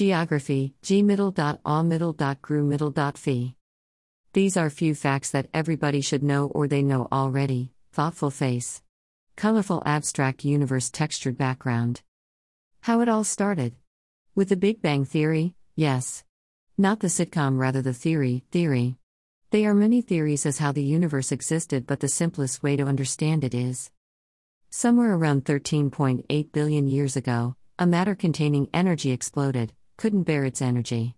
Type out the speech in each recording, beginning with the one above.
Geography, g middle dot all middle dot middle dot phi. These are few facts that everybody should know or they know already. Thoughtful face. Colorful abstract universe textured background. How it all started. With the Big Bang Theory, yes. Not the sitcom, rather the theory, theory. There are many theories as how the universe existed, but the simplest way to understand it is somewhere around 13.8 billion years ago, a matter containing energy exploded, couldn't bear its energy.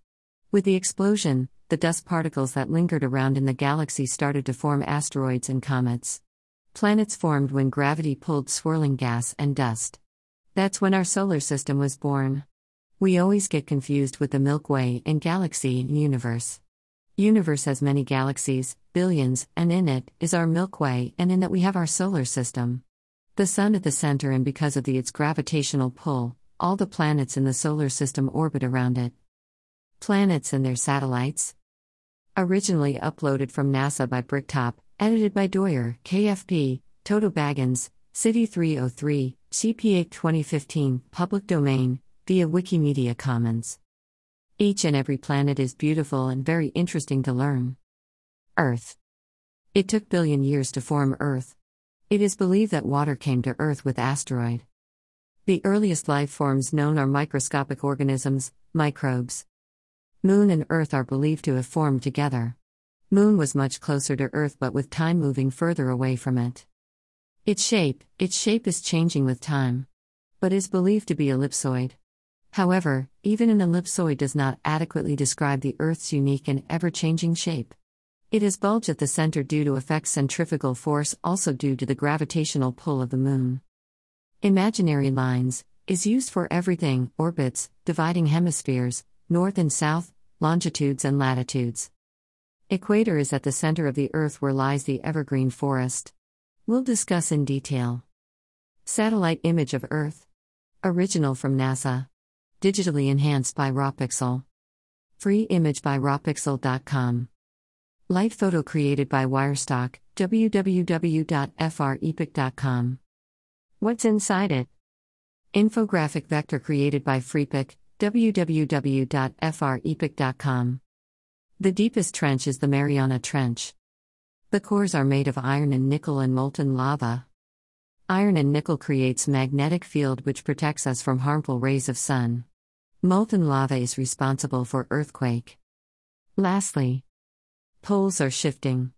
With the explosion, the dust particles that lingered around in the galaxy started to form asteroids and comets. Planets formed when gravity pulled swirling gas and dust. That's when our solar system was born. We always get confused with the Milky Way and galaxy and universe. Universe has many galaxies, billions, and in it is our Milky Way and in that we have our solar system. The sun at the center and because of the its gravitational pull, all the planets in the solar system orbit around it. Planets and their satellites. Originally uploaded from NASA by Bricktop, edited by Doyer, KFP, Toto Baggins, City 303, CPA 2015, public domain, via Wikimedia Commons. Each and every planet is beautiful and very interesting to learn. Earth. It took billion years to form Earth. It is believed that water came to Earth with asteroid. The earliest life forms known are microscopic organisms, microbes. Moon and Earth are believed to have formed together. Moon was much closer to Earth but with time moving further away from it. Its shape, its shape is changing with time, but is believed to be ellipsoid. However, even an ellipsoid does not adequately describe the Earth's unique and ever changing shape. It is bulge at the center due to effects centrifugal force, also due to the gravitational pull of the Moon. Imaginary lines is used for everything orbits, dividing hemispheres, north and south, longitudes and latitudes. Equator is at the center of the Earth where lies the evergreen forest. We'll discuss in detail. Satellite image of Earth. Original from NASA digitally enhanced by Rawpixel. Free image by rawpixel.com. Light photo created by Wirestock, www.freepik.com. What's inside it? Infographic vector created by Freepik, www.freepik.com. The deepest trench is the Mariana Trench. The cores are made of iron and nickel and molten lava. Iron and nickel creates magnetic field which protects us from harmful rays of sun. Molten lava is responsible for earthquake. Lastly, poles are shifting.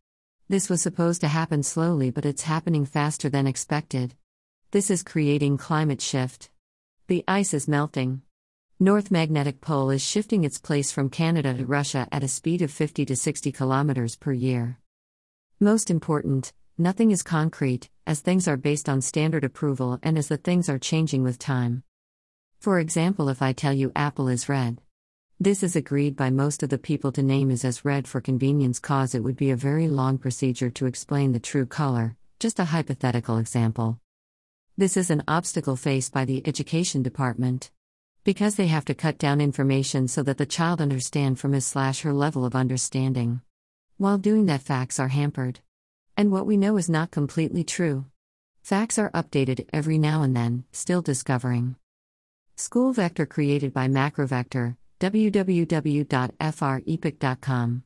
This was supposed to happen slowly, but it's happening faster than expected. This is creating climate shift. The ice is melting. North Magnetic Pole is shifting its place from Canada to Russia at a speed of 50 to 60 kilometers per year. Most important, nothing is concrete, as things are based on standard approval and as the things are changing with time. For example, if I tell you apple is red. This is agreed by most of the people to name is as red for convenience cause it would be a very long procedure to explain the true color, just a hypothetical example. This is an obstacle faced by the education department. Because they have to cut down information so that the child understand from his slash her level of understanding. While doing that facts are hampered. And what we know is not completely true. Facts are updated every now and then, still discovering. School vector created by Macrovector, www.freepik.com.